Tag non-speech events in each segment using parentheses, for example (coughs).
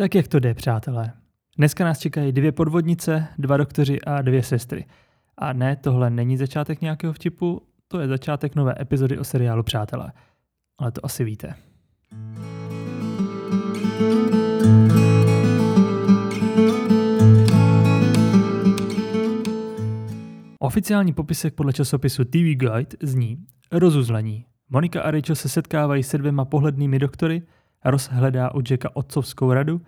Tak jak to jde, přátelé? Dneska nás čekají dvě podvodnice, dva doktoři a dvě sestry. A ne, tohle není začátek nějakého vtipu, to je začátek nové epizody o seriálu Přátelé. Ale to asi víte. Oficiální popisek podle časopisu TV Guide zní rozuzlení. Monika a Rachel se setkávají se dvěma pohlednými doktory, Ross hledá u Jacka otcovskou radu,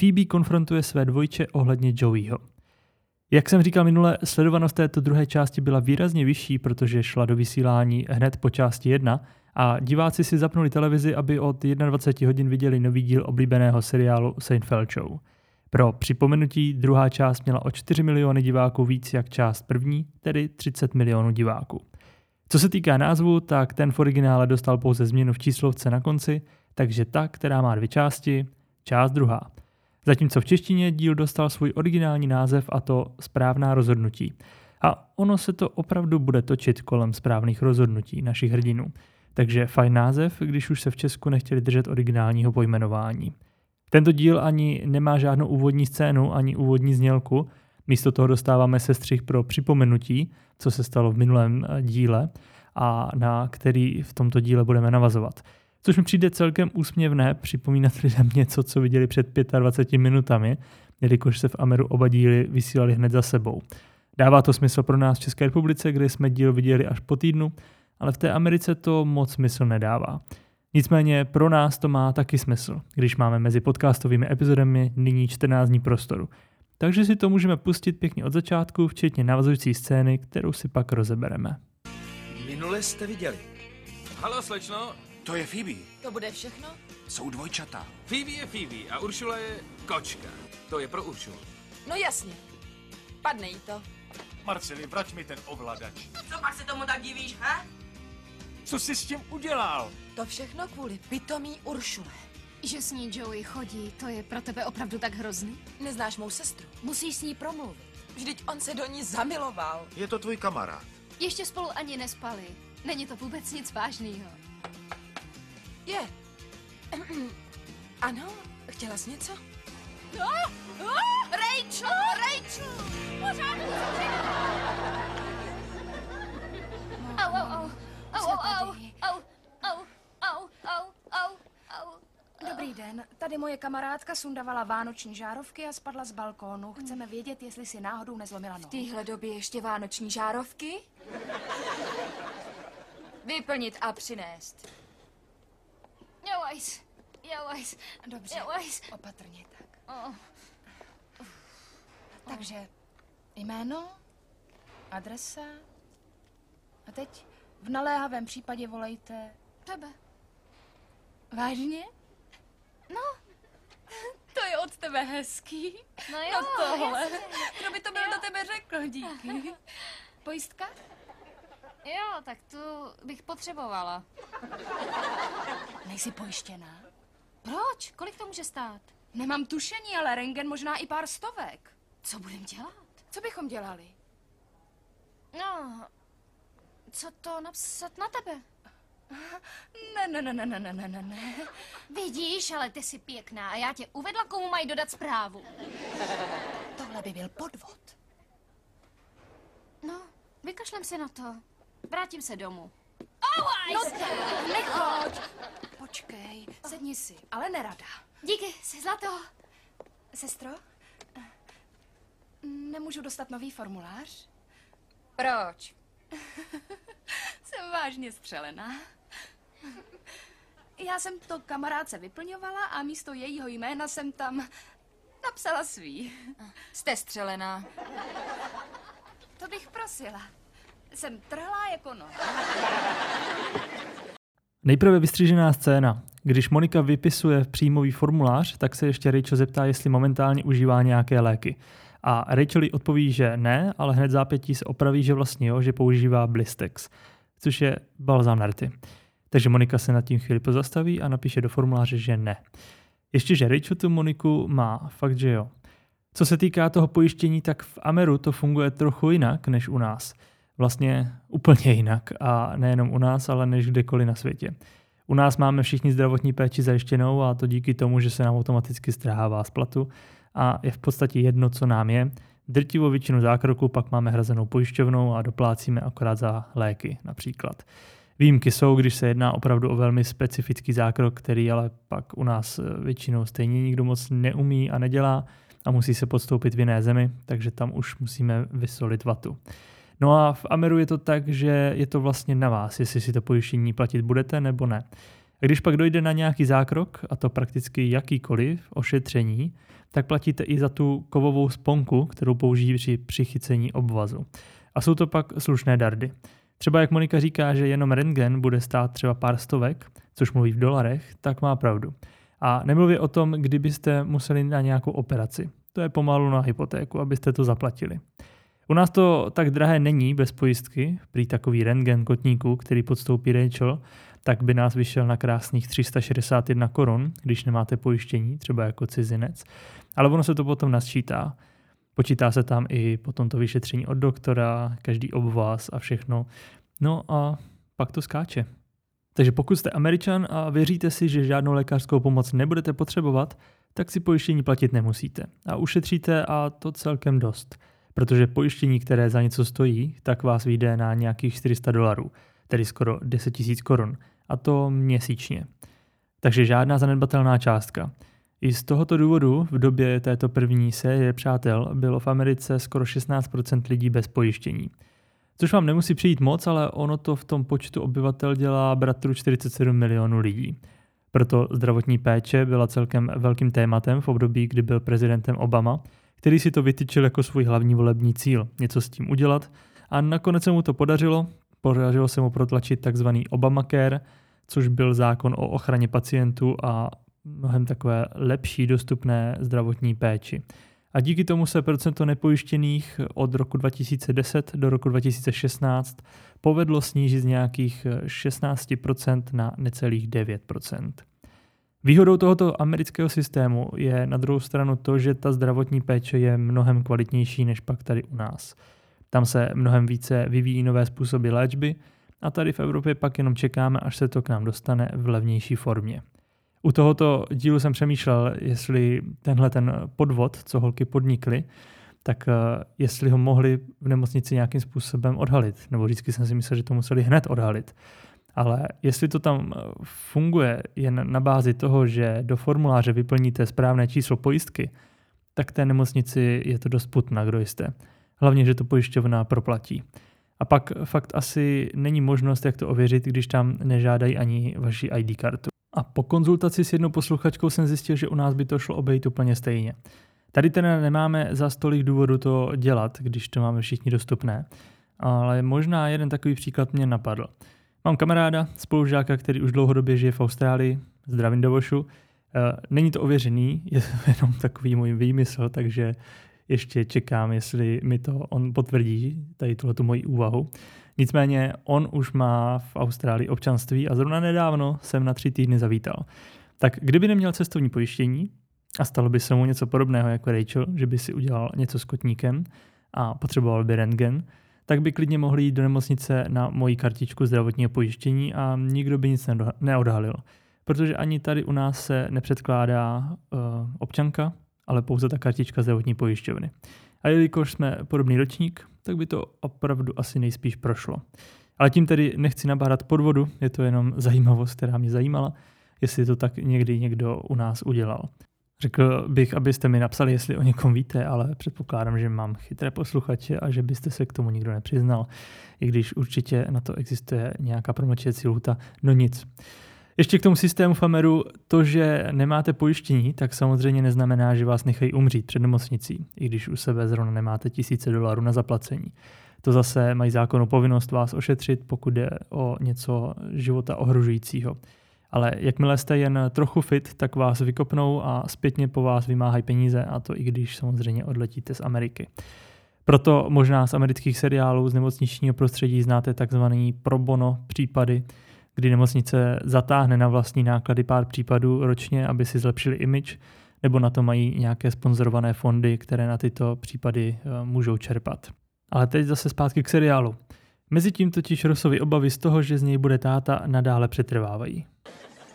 Phoebe konfrontuje své dvojče ohledně Joeyho. Jak jsem říkal minule, sledovanost této druhé části byla výrazně vyšší, protože šla do vysílání hned po části 1 a diváci si zapnuli televizi, aby od 21 hodin viděli nový díl oblíbeného seriálu Seinfeld Show. Pro připomenutí druhá část měla o 4 miliony diváků víc jak část první, tedy 30 milionů diváků. Co se týká názvu, tak ten v originále dostal pouze změnu v číslovce na konci, takže ta, která má dvě části, část druhá. Zatímco v češtině díl dostal svůj originální název a to správná rozhodnutí. A ono se to opravdu bude točit kolem správných rozhodnutí našich hrdinů. Takže fajn název, když už se v Česku nechtěli držet originálního pojmenování. Tento díl ani nemá žádnou úvodní scénu, ani úvodní znělku, místo toho dostáváme sestřih pro připomenutí, co se stalo v minulém eh, díle a na který v tomto díle budeme navazovat. Což mi přijde celkem úsměvné připomínat lidem něco, co viděli před 25 minutami, jelikož se v Ameru oba díly vysílali hned za sebou. Dává to smysl pro nás v České republice, kde jsme díl viděli až po týdnu, ale v té Americe to moc smysl nedává. Nicméně pro nás to má taky smysl, když máme mezi podcastovými epizodami nyní 14 dní prostoru. Takže si to můžeme pustit pěkně od začátku, včetně navazující scény, kterou si pak rozebereme. Minule jste viděli. Halo, slečno. To je Phoebe. To bude všechno? Jsou dvojčata. Phoebe je Phoebe a Uršula je kočka. To je pro Uršulu. No jasně. Padne jí to. Marceli, vrať mi ten ovladač. Co pak se tomu tak divíš, he? Co jsi s tím udělal? To všechno kvůli pitomý Uršule. Že s ní Joey chodí, to je pro tebe opravdu tak hrozný? Neznáš mou sestru? Musíš s ní promluvit. Vždyť on se do ní zamiloval. Je to tvůj kamarád. Ještě spolu ani nespali. Není to vůbec nic vážného. Je. (clears throat) ano, chtěla jsi něco? No, oh, Rachel, Rachel! Pořád Au, au, au. Au, au, au. Au, au, au, au, au, au. Dobrý den, tady moje kamarádka sundavala vánoční žárovky a spadla z balkónu. Chceme vědět, jestli si náhodou nezlomila nohu. V téhle době ještě vánoční žárovky? Vyplnit a přinést. Jovajs, jovajs, Dobře, jovajs. opatrně tak. Oh. Takže jméno, adresa a teď v naléhavém případě volejte... Tebe. Vážně? No, To je od tebe hezký. no jo, No tohle. jasně. Kdo by to byl do tebe řekl, díky. (laughs) Pojistka? Jo, tak tu bych potřebovala. Nejsi pojištěná? Proč? Kolik to může stát? Nemám tušení, ale rengen možná i pár stovek. Co budem dělat? Co bychom dělali? No, co to napsat na tebe? Ne, ne, ne, ne, ne, ne, ne, ne, ne. Vidíš, ale ty jsi pěkná a já tě uvedla, komu mají dodat zprávu. Tohle by byl podvod. No, vykašlem se na to. Vrátím se domů. No nechoď. Počkej, sedni si, ale nerada. Díky, jsi zlato. Sestro? Nemůžu dostat nový formulář? Proč? (laughs) Jsem vážně střelená. Já jsem to kamarádce vyplňovala a místo jejího jména jsem tam napsala svý. Jste střelená. To bych prosila. Jsem trhlá jako no. Nejprve vystřížená scéna. Když Monika vypisuje příjmový formulář, tak se ještě Rachel zeptá, jestli momentálně užívá nějaké léky. A Rachel jí odpoví, že ne, ale hned zápětí se opraví, že vlastně jo, že používá Blistex, což je balzám na rty. Takže Monika se nad tím chvíli pozastaví a napíše do formuláře, že ne. Ještě, že Rachel tu Moniku má, fakt, že jo. Co se týká toho pojištění, tak v Ameru to funguje trochu jinak než u nás. Vlastně úplně jinak a nejenom u nás, ale než kdekoliv na světě. U nás máme všichni zdravotní péči zajištěnou a to díky tomu, že se nám automaticky strhává z platu a je v podstatě jedno, co nám je. Drtivou většinu zákroku pak máme hrazenou pojišťovnou a doplácíme akorát za léky například. Výjimky jsou, když se jedná opravdu o velmi specifický zákrok, který ale pak u nás většinou stejně nikdo moc neumí a nedělá a musí se podstoupit v jiné zemi, takže tam už musíme vysolit vatu. No a v Ameru je to tak, že je to vlastně na vás, jestli si to pojištění platit budete nebo ne. A když pak dojde na nějaký zákrok, a to prakticky jakýkoliv ošetření, tak platíte i za tu kovovou sponku, kterou použijí při přichycení obvazu. A jsou to pak slušné dardy. Třeba jak Monika říká, že jenom rentgen bude stát třeba pár stovek, což mluví v dolarech, tak má pravdu. A nemluvě o tom, kdybyste museli na nějakou operaci. To je pomalu na hypotéku, abyste to zaplatili. U nás to tak drahé není bez pojistky, prý takový rentgen kotníku, který podstoupí Rachel, tak by nás vyšel na krásných 361 korun, když nemáte pojištění, třeba jako cizinec. Ale ono se to potom nasčítá. Počítá se tam i potom to vyšetření od doktora, každý obvaz a všechno. No a pak to skáče. Takže pokud jste američan a věříte si, že žádnou lékařskou pomoc nebudete potřebovat, tak si pojištění platit nemusíte. A ušetříte a to celkem dost. Protože pojištění, které za něco stojí, tak vás vyjde na nějakých 400 dolarů, tedy skoro 10 000 korun. A to měsíčně. Takže žádná zanedbatelná částka. I z tohoto důvodu v době této první série přátel bylo v Americe skoro 16% lidí bez pojištění. Což vám nemusí přijít moc, ale ono to v tom počtu obyvatel dělá bratru 47 milionů lidí. Proto zdravotní péče byla celkem velkým tématem v období, kdy byl prezidentem Obama, který si to vytyčil jako svůj hlavní volební cíl, něco s tím udělat a nakonec se mu to podařilo. Podařilo se mu protlačit takzvaný Obamacare, což byl zákon o ochraně pacientů a mnohem takové lepší dostupné zdravotní péči. A díky tomu se procento nepojištěných od roku 2010 do roku 2016 povedlo snížit z nějakých 16% na necelých 9%. Výhodou tohoto amerického systému je na druhou stranu to, že ta zdravotní péče je mnohem kvalitnější než pak tady u nás. Tam se mnohem více vyvíjí nové způsoby léčby a tady v Evropě pak jenom čekáme, až se to k nám dostane v levnější formě. U tohoto dílu jsem přemýšlel, jestli tenhle ten podvod, co holky podnikly, tak eh, jestli ho mohli v nemocnici nějakým způsobem odhalit. Nebo vždycky jsem si myslel, že to museli hned odhalit. Ale jestli to tam eh, funguje jen na bázi toho, že do formuláře vyplníte správné číslo pojistky, tak té nemocnici je to dost putna, kdo jste. Hlavně, že to pojišťovna proplatí. A pak fakt asi není možnost, jak to ověřit, když tam nežádají ani vaši ID kartu. A po konzultaci s jednou posluchačkou jsem zjistil, že u nás by to šlo obejít úplně stejně. Tady teda nemáme za stolik důvodu to dělat, když to máme všichni dostupné, ale možná jeden takový příklad mě napadl. Mám kamaráda, spolužáka, který už dlouhodobě žije v Austrálii, zdravím do Vošu. Eh, není to ověřený, je to (laughs) jenom takový můj výmysl, takže ještě čekám, jestli mi to on potvrdí, tady tuhle moji úvahu. Nicméně on už má v Austrálii občanství a zrovna nedávno jsem na tři týdny zavítal. Tak kdyby neměl cestovní pojištění a stalo by se mu něco podobného jako Rachel, že by si udělal něco s kotníkem a potřeboval by rentgen, tak by klidně mohli jít do nemocnice na moji kartičku zdravotního pojištění a nikdo by nic neodhalil. Protože ani tady u nás se nepředkládá uh, občanka, ale pouze ta kartička zdravotní pojišťovny. A jelikož jsme podobný ročník, tak by to opravdu asi nejspíš prošlo. Ale tím tedy nechci nabárat podvodu, je to jenom zajímavost, která mě zajímala, jestli to tak někdy někdo u nás udělal. Řekl bych, abyste mi napsali, jestli o někom víte, ale předpokládám, že mám chytré posluchače a že byste se k tomu nikdo nepřiznal, i když určitě na to existuje nějaká promlčecí lhuta. No nic. Ještě k tomu systému Fameru, to, že nemáte pojištění, tak samozřejmě neznamená, že vás nechají umřít před nemocnicí, i když u sebe zrovna nemáte tisíce dolarů na zaplacení. To zase mají zákonnou povinnost vás ošetřit, pokud jde o něco života ohrožujícího. Ale jakmile jste jen trochu fit, tak vás vykopnou a zpětně po vás vymáhají peníze, a to i když samozřejmě odletíte z Ameriky. Proto možná z amerických seriálů z nemocničního prostředí znáte takzvaný pro bono případy, kdy nemocnice zatáhne na vlastní náklady pár případů ročně, aby si zlepšili image, nebo na to mají nějaké sponzorované fondy, které na tyto případy eh, můžou čerpat. Ale teď zase zpátky k seriálu. Mezitím totiž Rosovi obavy z toho, že z něj bude táta, nadále přetrvávají.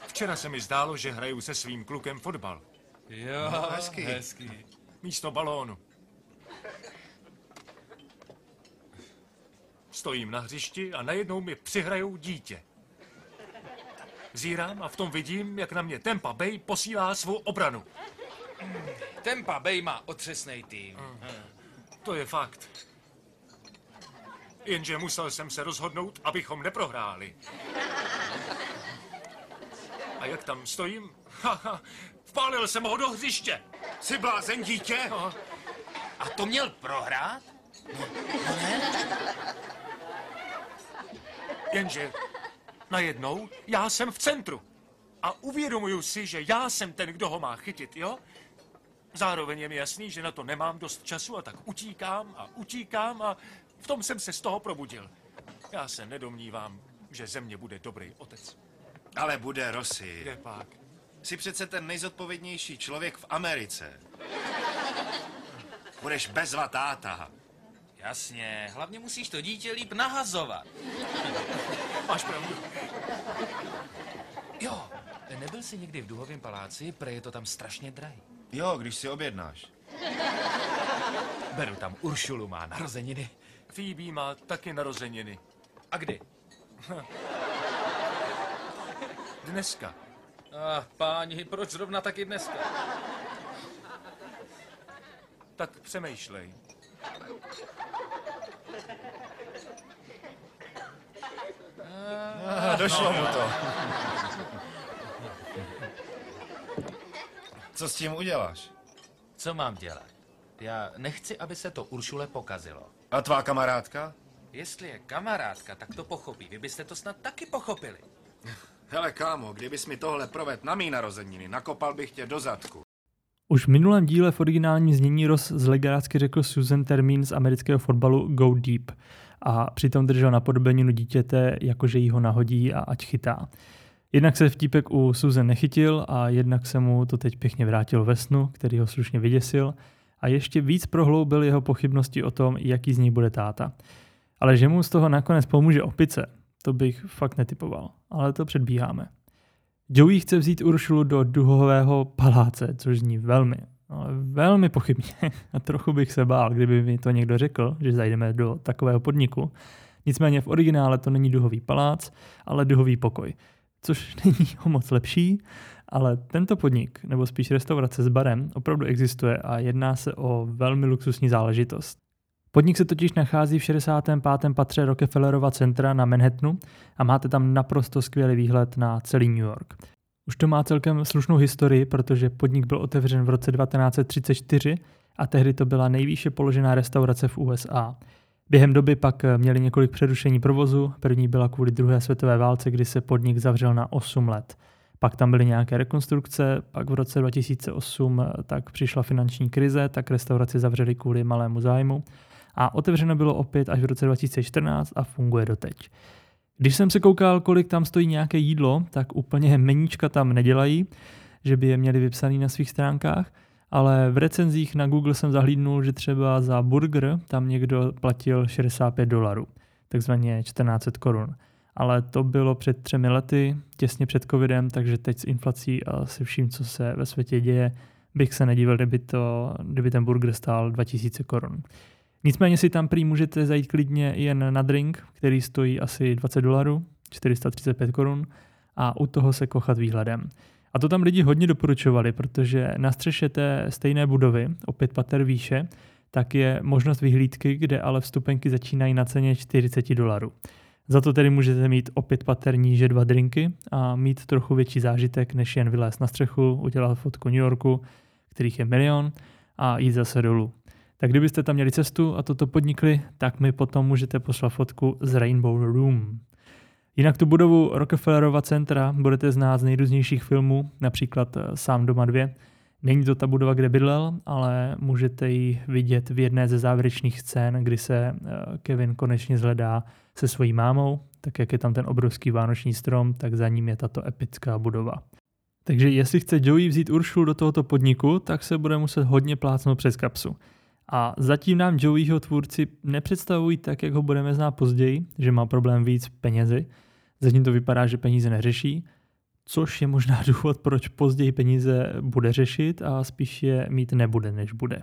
Včera se mi zdálo, že hraju se svým klukem fotbal. Jo, No, hezký. hezký. Místo balónu. Stojím na hřišti a najednou mi přihrajou dítě. Zírám a v tom vidím, jak na mě Tempa Bay posílá svou obranu. Tempa Bay má otřesný tým. To je fakt. Jenže musel jsem se rozhodnout, abychom neprohráli. A jak tam stojím? (laughs) Haha, vpálil jsem ho do hřiště. Jsi blázen, dítě? No, A to měl prohrát? jenže najednou já jsem v centru. A uvědomuju si, že já jsem ten, kdo ho má chytit, jo? Zároveň je mi jasný, že na to nemám dost času a tak utíkám a utíkám a v tom jsem se z toho probudil. Já se nedomnívám, že ze mě bude dobrý otec. Ale bude, Rossi. Kde pak? Jsi přece ten nejzodpovědnější člověk v Americe. Budeš bezva táta. Jasně, hlavně musíš to dítě líp nahazovat. Máš pravdu. Jo, nebyl jsi někdy v Duhovém paláci, prej je to tam strašně drahý. Jo, když si objednáš. Beru tam Uršulu, má narozeniny. Phoebe má taky narozeniny. A kdy? Dneska. Ach, páni, proč zrovna taky dneska? Tak přemýšlej. A došlo mu to. Co s tím uděláš? Co mám dělat? Já nechci, aby se to Uršule pokazilo. A tvá kamarádka? Jestli je kamarádka, tak to pochopí. Vy byste to snad taky pochopili. Hele, kámo, kdybys mi tohle proved na mý narozeniny, nakopal bych tě do zadku. Už v minulém díle v originálním znění Ross zlegácky řekl Susan termín z amerického fotbalu Go Deep a přitom držel napodobeninu dítěte, jakože jí ho nahodí a ať chytá. Jednak se vtípek u Susan nechytil a jednak se mu to teď pěkně vrátilo ve snu, který ho slušně vyděsil a ještě víc prohloubil jeho pochybnosti o tom, jaký z ní bude táta. Ale že mu z toho nakonec pomůže opice, to bych fakt netypoval, ale to předbíháme. Joey chce vzít Uršulu do duhového paláce, což zní velmi, ale velmi pochybně. (laughs) A trochu bych se bál, kdyby mi to někdo řekl, že zajdeme do takového podniku. Nicméně v originále to není duhový palác, ale duhový pokoj, což (laughs) není o moc lepší, ale tento podnik, nebo spíš restaurace s barem, opravdu existuje a jedná se o velmi luxusní záležitost. Podnik se totiž nachází v 65. patře Rockefellerova centra na Manhattanu a máte tam naprosto skvělý výhled na celý New York. Už to má celkem slušnou historii, protože podnik byl otevřen v roce 1934 a tehdy to byla nejvýše položená restaurace v USA. Během doby pak měli několik přerušení provozu, první byla kvůli druhé světové válce, kdy se podnik zavřel na 8 let. Pak tam byly nějaké rekonstrukce, pak v roce 2008 tak přišla finanční krize, tak restauraci zavřeli kvůli malému zájmu a otevřeno bylo opět až v roce 2014 a funguje doteď. Když jsem se koukal, kolik tam stojí nějaké jídlo, tak úplně meníčka tam nedělají, že by je měli vypsaný na svých stránkách, ale v recenzích na Google jsem zahlídnul, že třeba za burger tam někdo platil 65 dolarů, takzvaně 1400 korun. Ale to bylo před třemi lety, těsně před covidem, takže teď s inflací a se vším, co se ve světě děje, bych se nedivil, kdyby, to, kdyby ten burger stál 2000 korun. Nicméně si tam prý můžete zajít klidně jen na drink, který stojí asi 20 dolarů, 435 korun a u toho se kochat výhledem. A to tam lidi hodně doporučovali, protože na střeše té stejné budovy, o pět pater výše, tak je možnost vyhlídky, kde ale vstupenky začínají na ceně 40 dolarů. Za to tedy můžete mít o pět pater níže dva drinky a mít trochu větší zážitek, než jen vylézt na střechu, udělat fotku New Yorku, kterých je milion, a jít zase dolů. Tak kdybyste tam měli cestu a toto podnikli, tak mi potom můžete poslat fotku z Rainbow Room. Jinak tu budovu Rockefellerova centra budete znát z nejrůznějších filmů, například Sám doma 2. Není to ta budova, kde bydlel, ale můžete ji vidět v jedné ze závěrečných scén, kdy se Kevin konečně zhledá se svojí mámou, tak jak je tam ten obrovský vánoční strom, tak za ním je tato epická budova. Takže jestli chce Joey vzít Uršulu do tohoto podniku, tak se bude muset hodně plácnout přes kapsu. A zatím nám Joeyho tvůrci nepředstavují tak, jak ho budeme znát později, že má problém víc penězi. Zatím to vypadá, že peníze neřeší, což je možná (laughs) důvod, proč později peníze bude řešit a spíš je mít nebude, než bude.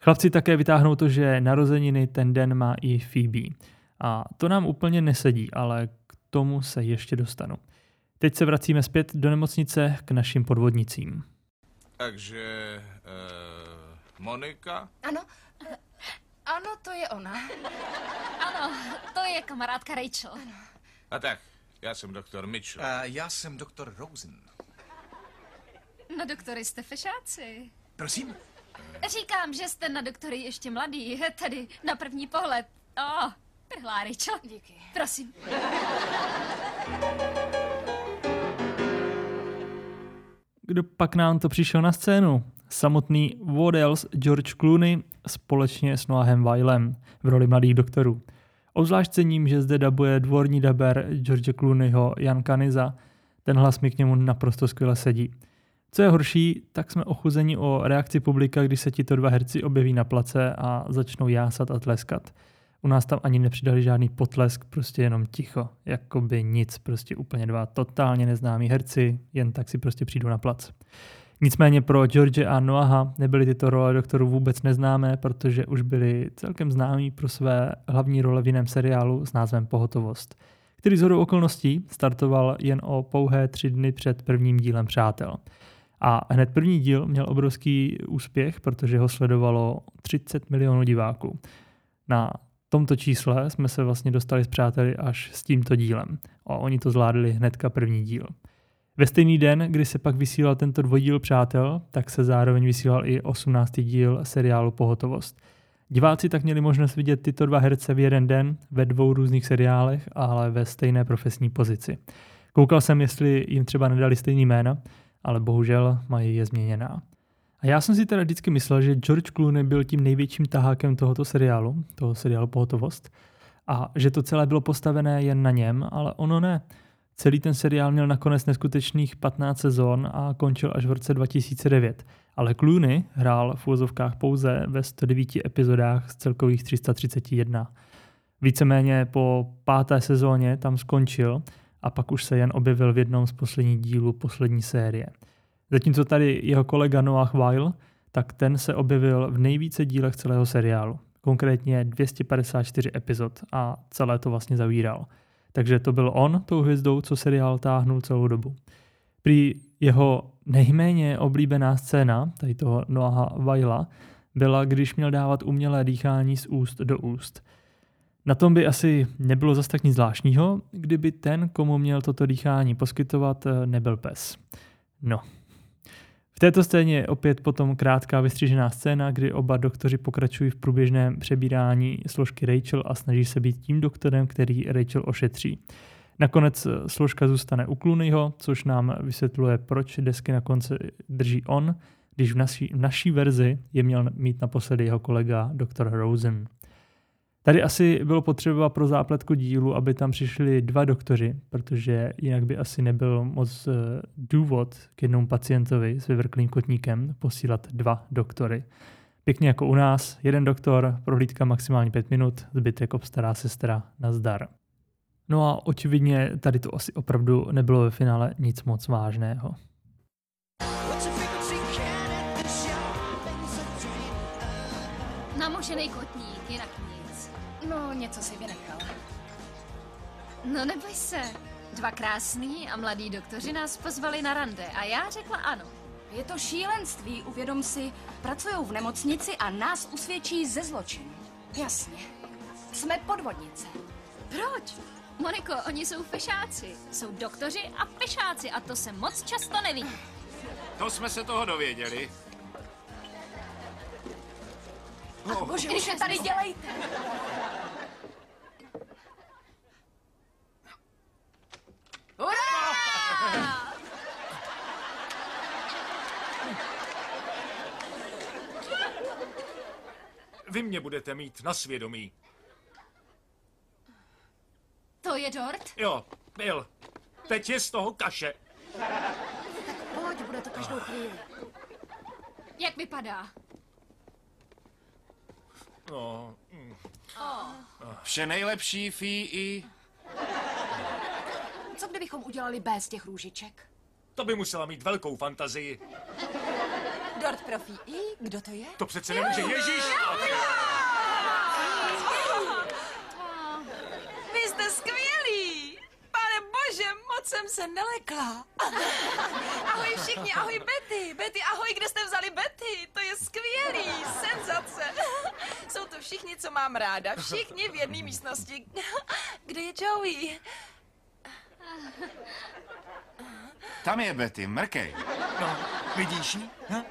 Chlapci také vytáhnou to, že narozeniny ten den má i Phoebe. A to nám úplně nesedí, ale k tomu se ještě dostanu. Teď se vracíme zpět do nemocnice k našim podvodnicím. Takže... Uh, Monika? Ano, ano, to je ona. Ano, to je kamarádka Rachel. A tak, já jsem doktor Mitchell. A já jsem doktor Rosen. Na doktory jste fešáci. Prosím? Říkám, že jste na doktory ještě mladý, tedy na první pohled. O, oh, trhlá Rachel. Díky. Prosím. Kdo pak nám to přišel na scénu? Samotný else George Clooney společně s Noahem Wilem v roli mladých doktorů. Obzvlášť cením, že zde dabuje dvorní daber George Clooneyho Jan Kaniza. Ten hlas mi k němu naprosto skvěle sedí. Co je horší, tak jsme ochuzeni o reakci publika, když se tito dva herci objeví na place a začnou jásat a tleskat. U nás tam ani nepřidali žádný potlesk, prostě jenom ticho, jako by nic, prostě úplně dva totálně neznámí herci, jen tak si prostě přijdou na plac. Nicméně pro George a Noaha nebyly tyto role doktorů vůbec neznámé, protože už byli celkem známí pro své hlavní role v jiném seriálu s názvem Pohotovost, který z okolností startoval jen o pouhé tři dny před prvním dílem Přátel. A hned první díl měl obrovský úspěch, protože ho sledovalo 30 milionů diváků. Na tomto čísle jsme se vlastně dostali s přáteli až s tímto dílem. A oni to zvládli hnedka první díl. Ve stejný den, kdy se pak vysílal tento dvojdíl Přátel, tak se zároveň vysílal i 18. díl seriálu Pohotovost. Diváci tak měli možnost vidět tyto dva herce v jeden den ve dvou různých seriálech, ale ve stejné profesní pozici. Koukal jsem, jestli jim třeba nedali stejný jména, ale bohužel mají je změněná. A já jsem si teda vždycky myslel, že George Clooney byl tím největším tahákem tohoto seriálu, toho seriálu Pohotovost, a že to celé bylo postavené jen na něm, ale ono ne. Celý ten seriál měl nakonec neskutečných 15 sezon a končil až v roce 2009. Ale Clooney hrál v úvozovkách pouze ve 109 epizodách z celkových 331. Víceméně po páté sezóně tam skončil a pak už se jen objevil v jednom z posledních dílů poslední série. Zatímco tady jeho kolega Noah Weil, tak ten se objevil v nejvíce dílech celého seriálu. Konkrétně 254 epizod a celé to vlastně zavíral. Takže to byl on tou hvězdou, co seriál táhnul celou dobu. Prý jeho nejméně oblíbená scéna, tady toho Noaha Vaila, byla, když měl dávat umělé dýchání z úst do úst. Na tom by asi nebylo zas tak nic zvláštního, kdyby ten, komu měl toto dýchání poskytovat, nebyl pes. No, v této scéně je opět potom krátká vystřížená scéna, kdy oba doktoři pokračují v průběžném přebírání složky Rachel a snaží se být tím doktorem, který Rachel ošetří. Nakonec složka zůstane u Clooneyho, což nám vysvětluje, proč desky na konci drží on, když v naší, v naší verzi je měl mít naposledy jeho kolega doktor Rosen. Tady asi bylo potřeba pro zápletku dílu, aby tam přišli dva doktoři, protože jinak by asi nebyl moc eh, důvod k jednomu pacientovi s vyvrklým kotníkem posílat dva doktory. Pěkně jako u nás, jeden doktor, prohlídka maximálně pět minut, zbytek obstará sestra na zdar. No a očividně tady to asi opravdu nebylo ve finále nic moc vážného. Namožený kotník, jinak nic. No, něco si vynechal. No neboj se. Dva krásný a mladí doktoři nás pozvali na rande a já řekla ano. Je to šílenství, uvědom si, pracují v nemocnici a nás usvědčí ze zločinu. Jasně. Jsme podvodnice. Proč? Moniko, oni jsou fešáci. Jsou doktoři a fešáci a to se moc často neví. To jsme se toho dověděli. Ach, bože, už je tady dělejte. (laughs) Vy mě budete mít na svědomí. To je dort? Jo, byl. Teď je z toho kaše. Pojď, bude to každou chvíli. Jak vypadá? No, mm. Vše nejlepší, Fí i... co kdybychom udělali bez těch růžiček? To by musela mít velkou fantazii. Dort pro I, kdo to je? To přece nemůže Ježíš. Vy jste skvělí! Pane bože, moc jsem se nelekla. Ahoj všichni, ahoj Betty. Betty, ahoj, kde jste vzali Betty? To je skvělý, senzace. Jsou to všichni, co mám ráda. Všichni v jedné místnosti. Kde je Joey? Tam je Betty, mrkej. No, vidíš ji? Hm?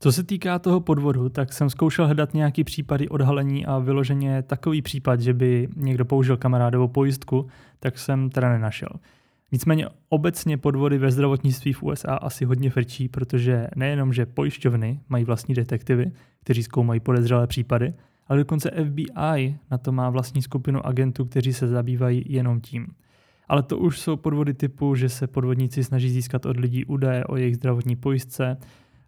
Co se týká toho podvodu, tak jsem zkoušel hledat nějaký případy odhalení a vyloženě takový případ, že by někdo použil kamarádovou pojistku, tak jsem teda nenašel. Nicméně obecně podvody ve zdravotnictví v USA asi hodně frčí, protože nejenom, že pojišťovny mají vlastní detektivy, kteří zkoumají podezřelé případy, ale dokonce FBI na to má vlastní skupinu agentů, kteří se zabývají jenom tím. Ale to už jsou podvody typu, že se podvodníci snaží získat od lidí údaje o jejich zdravotní pojistce,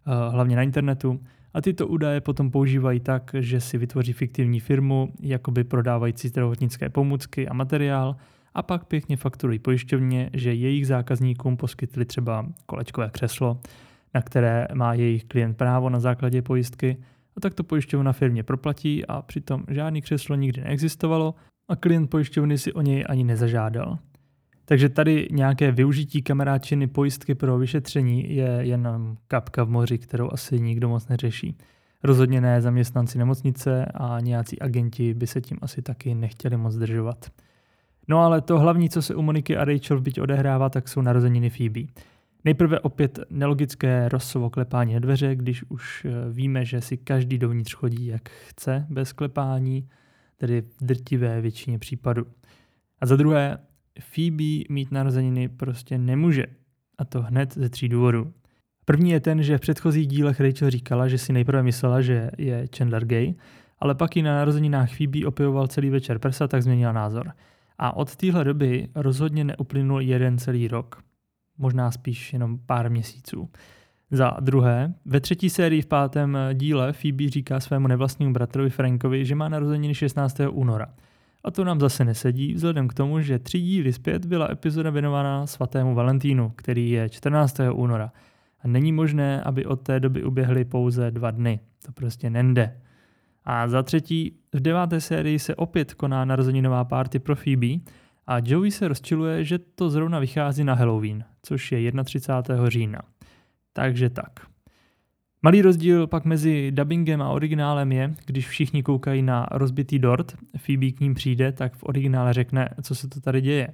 Eh, hlavně na internetu, a tyto údaje potom používají tak, že si vytvoří fiktivní firmu, jakoby prodávající zdravotnické pomůcky a materiál, a pak pěkně fakturují pojišťovně, že jejich zákazníkům poskytli třeba kolečkové křeslo, na které má jejich klient právo na základě pojistky, a tak to pojišťovna firmě proplatí a přitom žádný křeslo nikdy neexistovalo a klient pojišťovny si o něj ani nezažádal. Takže tady nějaké využití kameráčiny pojistky pro vyšetření je jen kapka v moři, kterou asi nikdo moc neřeší. Rozhodně ne zaměstnanci nemocnice a nějací agenti by se tím asi taky nechtěli moc zdržovat. No ale to hlavní, co se u Moniky a Rachel byť odehrává, tak jsou narozeniny Phoebe. Nejprve opět nelogické rosovo klepání na dveře, když už eh, víme, že si každý dovnitř chodí jak chce bez klepání, tedy v drtivé většině případů. A za druhé, Phoebe mít narozeniny prostě nemůže. A to hned ze tří důvodů. První je ten, že v předchozích dílech Rachel říkala, že si nejprve myslela, že je Chandler gay, ale pak ji na narozeninách Phoebe opivoval celý večer prsa, tak změnila názor. A od téhle doby rozhodně neuplynul jeden celý rok. Možná spíš jenom pár měsíců. Za druhé, ve třetí sérii v pátém díle Phoebe říká svému nevlastnímu bratrovi Frankovi, že má narozeniny 16. února – a to nám zase nesedí, vzhledem k tomu, že tři díly zpět byla epizoda věnovaná svatému Valentínu, který je 14. února. A není možné, aby od té doby uběhly pouze dva dny. To prostě nende. A za třetí, v deváté sérii se opět koná narozeninová party pro Phoebe a Joey se rozčiluje, že to zrovna vychází na Halloween, což je 31. října. Takže tak. Malý rozdíl pak mezi dubbingem a originálem je, když všichni koukají na rozbitý dort, Phoebe k ním přijde, tak v originále řekne, co se to tady děje.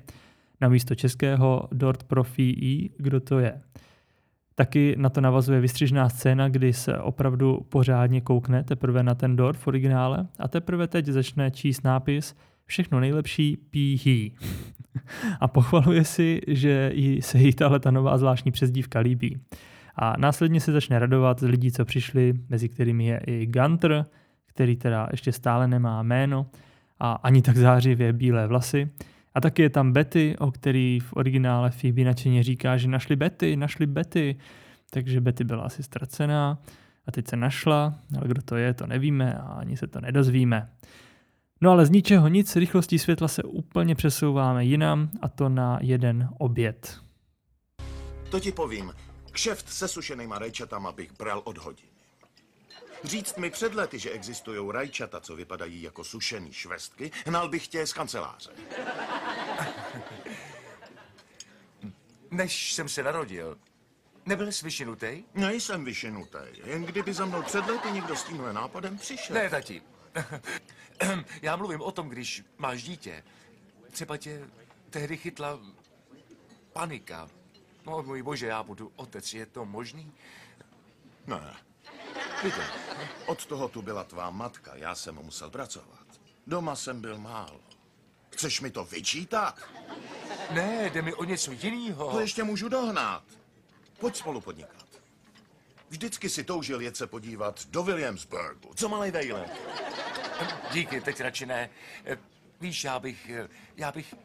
Na místo českého dort pro Phoebe, kdo to je. Taky na to navazuje vystřižná scéna, kdy se opravdu pořádně koukne teprve na ten dort v originále a teprve teď začne číst nápis všechno nejlepší píhý. a pochvaluje si, že se jí tahle ta nová zvláštní přezdívka líbí. A následně se začne radovat z lidí, co přišli, mezi kterými je i Gunter, který teda ještě stále nemá jméno a ani tak zářivě bílé vlasy. A taky je tam Betty, o který v originále Phoebe nadšeně říká, že našli Betty, našli Betty. Takže Betty byla asi ztracená a teď se našla, ale kdo to je, to nevíme a ani se to nedozvíme. No ale z ničeho nic, rychlostí světla se úplně přesouváme jinam a to na jeden oběd. To ti povím. Kšeft se sušenýma rajčatama bych bral od hodiny. Říct mi před lety, že existují rajčata, co vypadají jako sušený švestky, hnal bych tě z kanceláře. (laughs) Než jsem se narodil, nebyl jsi vyšinutý? Nejsem vyšinutý. Jen kdyby za mnou před lety někdo s tímhle nápadem přišel. Ne, tati. (coughs) Já mluvím o tom, když máš dítě. Třeba tě tehdy chytla panika, No, můj bože, já budu otec, je to možný? Ne. Víte, od toho tu byla tvá matka, já jsem musel pracovat. Doma jsem byl málo. Chceš mi to vyčítat? Ne, jde mi o něco jiného. To ještě můžu dohnat. Pojď spolu podnikat. Vždycky si toužil jet se podívat do Williamsburgu. Co malej vejle? Díky, teď radši ne. Víš, já bych, já bych,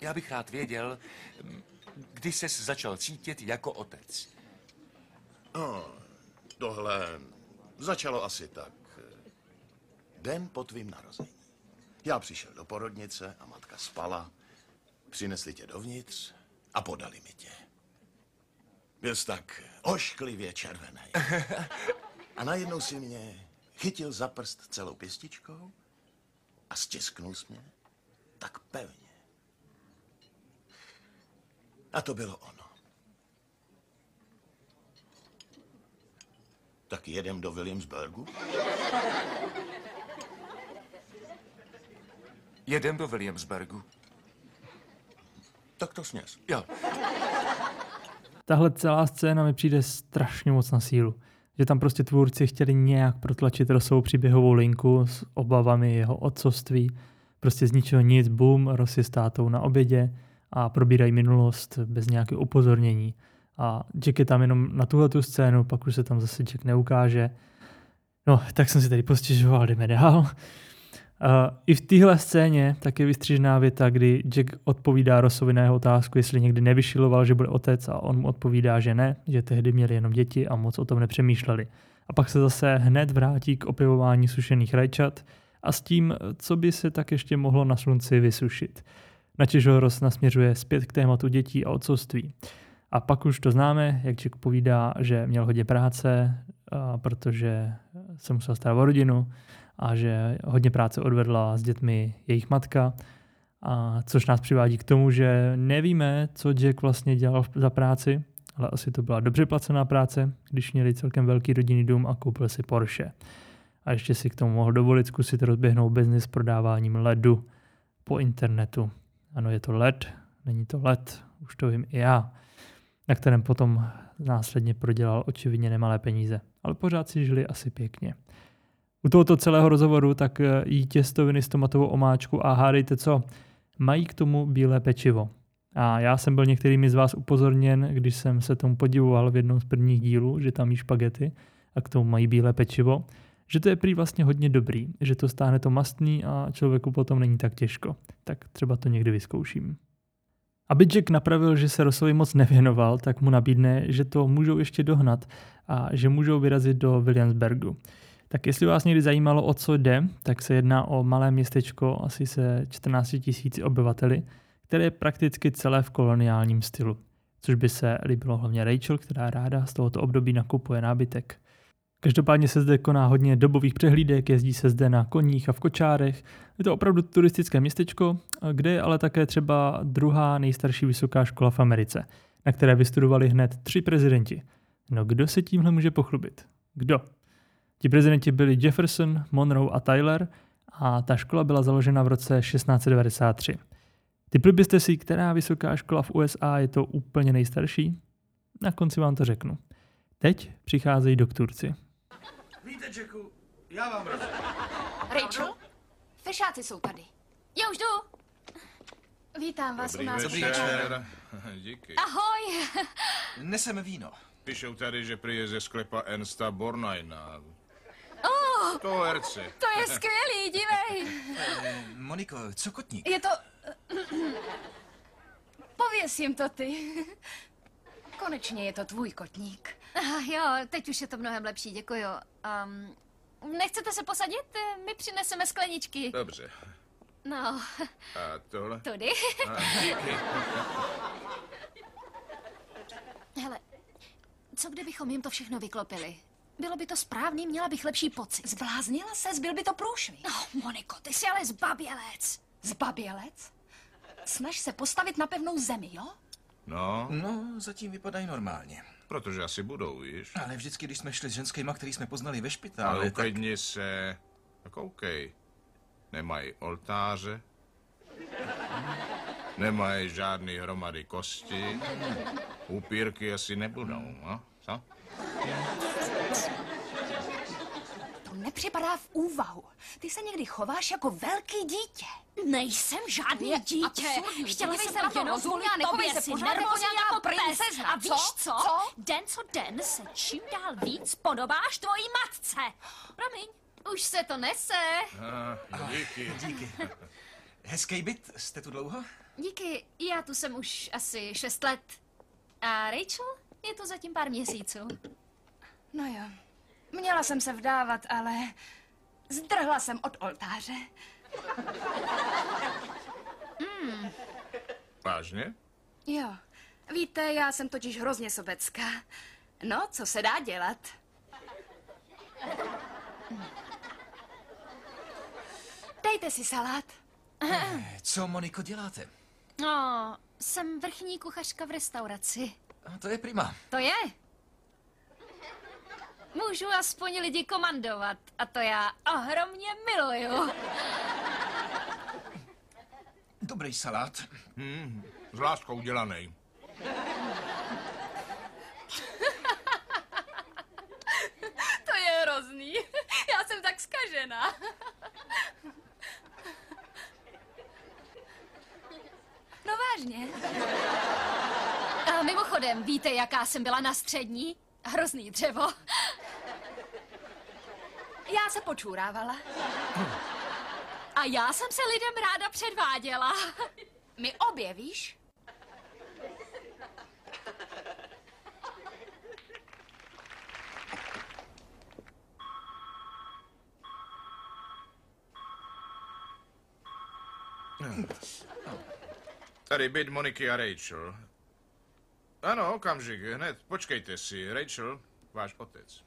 já bych rád věděl, kdy ses začal cítit jako otec? Oh, tohle Začalo asi tak. eh, Den po tvým narození. Já přišel do porodnice a matka spala. Přinesli tě dovnitř a podali mi tě. Byl jsi tak ošklivě červený. A najednou si mě chytil za prst celou pěstičkou a stisknul jsi mě tak pevně. A to bylo ono. Tak jedem do Williamsburgu? Jedem do Williamsburgu. Tak to sněz. Jo. Tahle celá scéna mi přijde strašně moc na sílu. Že tam prostě tvůrci chtěli nějak protlačit Rosovou příběhovou linku s obavami jeho otcovství. Prostě z ničeho nic, boom, Ross je s tátou na obědě a probírají minulost bez nějakého upozornění. A Jack je tam jenom na tuhle tu scénu, pak už se tam zase Jack neukáže. No, tak jsem si tady postěžoval, jdeme dál. I v téhle scéně tak je vystřižená věta, kdy Jack odpovídá Rossovi na jeho otázku, jestli někdy nevyšiloval, že bude otec a on mu odpovídá, že ne, že tehdy měli jenom děti a moc o tom nepřemýšleli. A pak se zase hned vrátí k opěvování sušených rajčat a s tím, co by se tak ještě mohlo na slunci vysušit. Načež ho Ross nasměřuje zpět k tématu dětí a otcovství. A pak už to známe, jak Jack povídá, že měl hodně práce, protože se musel starat o rodinu, a že hodně práce odvedla s dětmi jejich matka, a což nás přivádí k tomu, že nevíme, co Jack vlastně dělal za práci, ale asi to byla dobře placená práce, když měli celkem velký rodinný dům a koupil si Porsche. A ještě si k tomu mohl dovolit zkusit rozběhnout biznis s prodáváním ledu po internetu. Ano, je to led, není to led, už to vím i já, na kterém potom následně prodělal očividně nemalé peníze. Ale pořád si žili asi pěkně. U tohoto celého rozhovoru tak jí těstoviny s tomatovou omáčku a hádejte co, mají k tomu bílé pečivo. A já jsem byl některými z vás upozorněn, když jsem se tomu podivoval v jednom z prvních dílů, že tam jí špagety a k tomu mají bílé pečivo, že to je prý vlastně hodně dobrý, že to stáhne to mastný a člověku potom není tak těžko. Tak třeba to někdy vyzkouším. Aby Jack napravil, že se Rossovi moc nevěnoval, tak mu nabídne, že to můžou ještě dohnat a že můžou vyrazit do Williamsburgu. Tak jestli vás někdy zajímalo, o co jde, tak se jedná o malé městečko asi se 14 tisíci obyvateli, které je prakticky celé v koloniálním stylu. Což by se líbilo hlavně Rachel, která ráda z tohoto období nakupuje nábytek. Každopádně se zde koná hodně dobových přehlídek, jezdí se zde na koních a v kočárech. Je to opravdu turistické městečko, kde je ale také třeba druhá nejstarší vysoká škola v Americe, na které vystudovali hned tři prezidenti. No kdo se tímhle může pochlubit? Kdo? Ti prezidenti byli Jefferson, Monroe a Tyler a ta škola byla založena v roce 1693. Typli byste si, která vysoká škola v USA je to úplně nejstarší? Na konci vám to řeknu. Teď přicházejí doktorci. Víte, Jacku, já vám rozumím. Rachel? Fešáci jsou tady. Já už jdu. Vítám vás Dobrý u nás. večer. (laughs) Díky. Ahoj. Neseme víno. Píšou tady, že prý je ze sklepa Ernsta Bornajna. Oh, To herce. to je skvělý, dívej. Moniko, co kotník? Je to... Pověs jim to ty. Konečně je to tvůj kotník. Ah, jo, teď už je to mnohem lepší, děkuju. Um, nechcete se posadit? My přineseme skleničky. Dobře. No, A tohle? tudy. A, díky. Hele, co kdybychom jim to všechno vyklopili? Bylo by to správný, měla bych lepší pocit. Zbláznila se, byl by to průšvih. No, Moniko, ty jsi ale zbabělec. Zbabělec? Snaž se postavit na pevnou zemi, jo? No, No, zatím vypadají normálně. protože asi budou, víš? Ale vždycky, když jsme šli s ženskýma, který jsme poznali ve Ale špitále, tak... uklidni se. Tak koukej. Nemají oltáře. Nemají žádný hromady kosti. Upírky asi nebudou, no? Co? To nepřipadá v úvahu. Ty se někdy chováš jako velký dítě. Nejsem žádný Je dítě. absurdní. Chtěla Podívej jsem se na to to jenom nechovej tobě se si pořád jako nervózní jako princezna, A víš co? co? Co? Den co den se čím dál víc podobáš tvojí matce. Promiň, už se to nese. Ah, díky. Díky. Hezký byt, jste tu dlouho? Díky, já tu jsem už asi šest let. A Rachel je tu zatím pár měsíců. No jo. Měla jsem se vdávat, ale zdrhla jsem od oltáře. Hmm. Vážně? Jo. Víte, já jsem totiž hrozně sobecká. No, co se dá dělat? Dejte si salát. Co, Moniko, děláte? No, jsem vrchní kuchařka v restauraci. A to je prima. To je. Můžu aspoň lidi komandovat a to já ohromně miluju. Dobrý salát. Hmm, s láskou dělaný. to je hrozný. Já jsem tak skažená. No vážně. A mimochodem, víte, jaká jsem byla na střední? Hrozný dřevo. Já se počůrávala. A já jsem se lidem ráda předváděla. My obě, víš? Tady byt Moniky a Rachel. Ano, okamžik, hned. Počkejte si. Rachel, váš otec.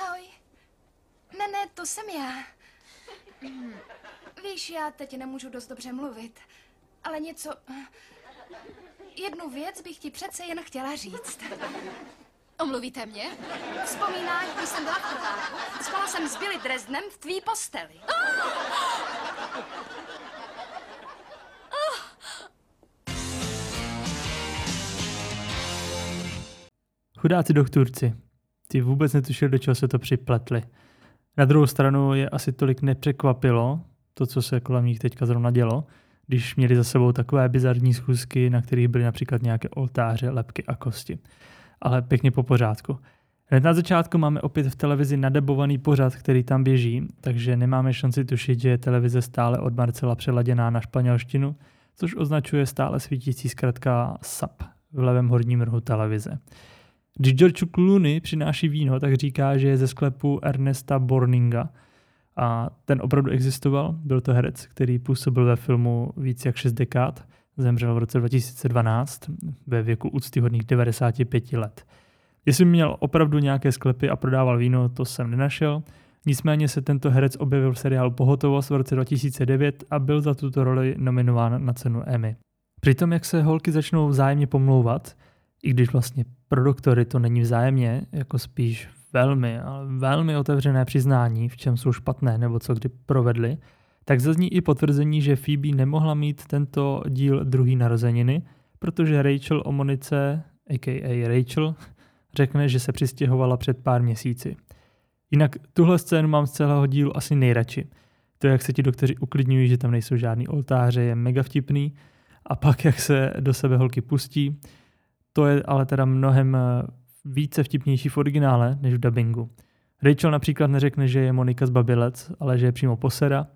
Ahoj. Ne, ne, to jsem já. Hm, Víš, já teď nemůžu dost dobře mluvit, ale něco... Jednu věc bych ti přece jen chtěla říct. Omluvíte mě? Vzpomínáš, když jsem byla v? Spala jsem s Billy Dresdnem v tvý posteli. Chudáci doktorci. Ty vůbec netušili, do čeho se to připletli. Na druhou stranu je asi tolik nepřekvapilo, to, co se kolem nich teďka zrovna dělo, když měli za sebou takové bizarní schůzky, na kterých byly například nějaké oltáře, lepky a kosti. Ale pěkně po pořádku. Hned na začátku máme opět v televizi nadebovaný pořad, který tam běží, takže nemáme šanci tušit, že je televize stále od Marcela přeladěná na španělštinu, což označuje stále svítící zkratka SAP v levém horním rohu televize. Když George Clooney přináší víno, tak říká, že je ze sklepu Ernesta Borninga. A ten opravdu existoval, byl to herec, který působil ve filmu víc jak 6 dekád, zemřel v roce 2012 ve věku úctyhodných 95 let. Jestli měl opravdu nějaké sklepy a prodával víno, to jsem nenašel. Nicméně se tento herec objevil v seriálu Pohotovost v roce 2009 a byl za tuto roli nominován na cenu Emmy. Přitom, jak se holky začnou vzájemně pomlouvat, i když vlastně pro doktory to není vzájemně, jako spíš velmi, ale velmi otevřené přiznání, v čem jsou špatné nebo co kdy provedli, tak zazní i potvrzení, že Phoebe nemohla mít tento díl druhý narozeniny, protože Rachel o Monice, a.k.a. Rachel, řekne, že se přistěhovala před pár měsíci. Jinak tuhle scénu mám z celého dílu asi nejradši. To, jak se ti doktoři uklidňují, že tam nejsou žádný oltáře, je mega vtipný. A pak, jak se do sebe holky pustí, to je ale teda mnohem eh, více vtipnější v originále než v dubbingu. Rachel například neřekne, že je Monika z Babilec, ale že je přímo posera,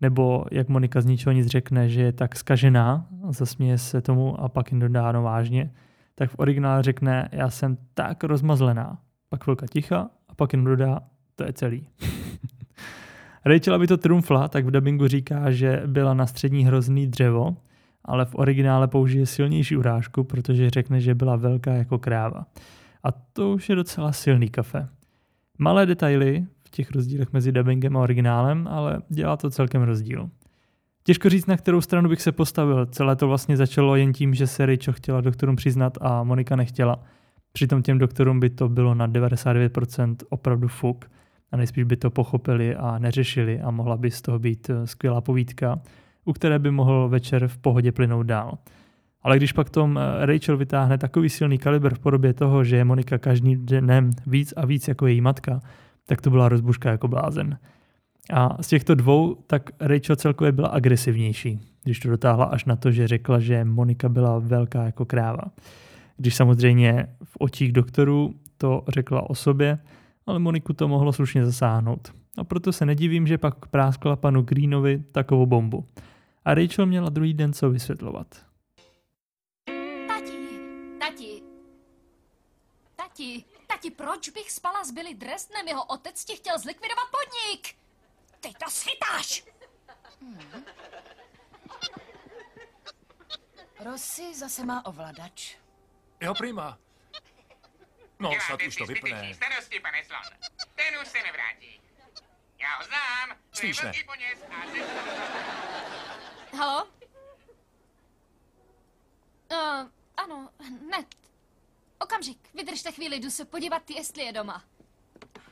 nebo jak Monika z ničeho nic řekne, že je tak skažená, zasměje se tomu a pak jim dodá no vážně, tak v originále řekne, já jsem tak rozmazlená. Pak chvilka ticha a pak jim dodá, to je celý. (laughs) Rachel, aby to trumfla, tak v dubbingu říká, že byla na střední hrozný dřevo, ale v originále použije silnější urážku, protože řekne, že byla velká jako kráva. A to už je docela silný kafe. Malé detaily v těch rozdílech mezi dubbingem a originálem, ale dělá to celkem rozdíl. Těžko říct, na kterou stranu bych se postavil. Celé to vlastně začalo jen tím, že se Rachel chtěla doktorům přiznat a Monika nechtěla. Přitom těm doktorům by to bylo na 99% opravdu fuk a nejspíš by to pochopili a neřešili a mohla by z toho být eh, skvělá povídka, u které by mohl večer v pohodě plynout dál. Ale když pak tom eh, Rachel vytáhne takový silný kaliber v podobě toho, že je Monika každým dnem víc a víc jako její matka, tak to byla rozbuška jako blázen. A z těchto dvou, tak Rachel celkově byla agresivnější, když to dotáhla až na to, že řekla, že Monika byla velká jako kráva. Když samozřejmě v očích doktorů to řekla o sobě, ale Moniku to mohlo slušně zasáhnout. A proto se nedivím, že pak práskla panu Greenovi takovou bombu. A Rachel měla druhý den co vysvětlovat. tati. Tati, proč bych spala s Billy Dresdnem? Jeho otec ti chtěl zlikvidovat podnik. Ty to schytáš! Hmm. Rossi zase má ovladač. Jo, prima. No, snad už to vypne. starosti, pane Slon. Ten už se nevrátí. Já ho znám. To je Spíš ne. Halo? Uh, ano, hned. Okamžik, vydržte chvíli, jdu se podívat, jestli je doma.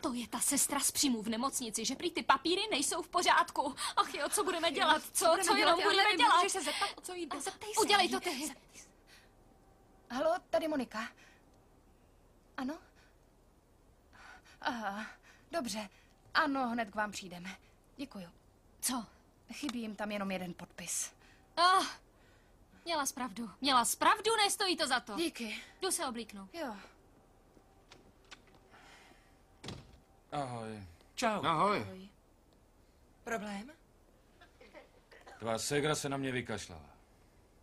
To je ta sestra z příjmu v nemocnici, že prý ty papíry nejsou v pořádku. Ach jo, co budeme dělat? Co, budeme co jenom dělat? Budeme nevím, dělat? můžeš se zeptat, o co jde. Zeptej se. Udělej to ty. Halo, tady Monika. Ano? Aha, dobře. Ano, hned k vám přijdeme. Děkuju. Co? Chybí jim tam jenom jeden podpis. Ah, měla spravdu. Měla spravdu, nestojí to za to. Díky. Jdu se oblíknout. Jo. Ahoj. Čau. Ahoj. Problém? Tvá ségra se na mě vykašlala.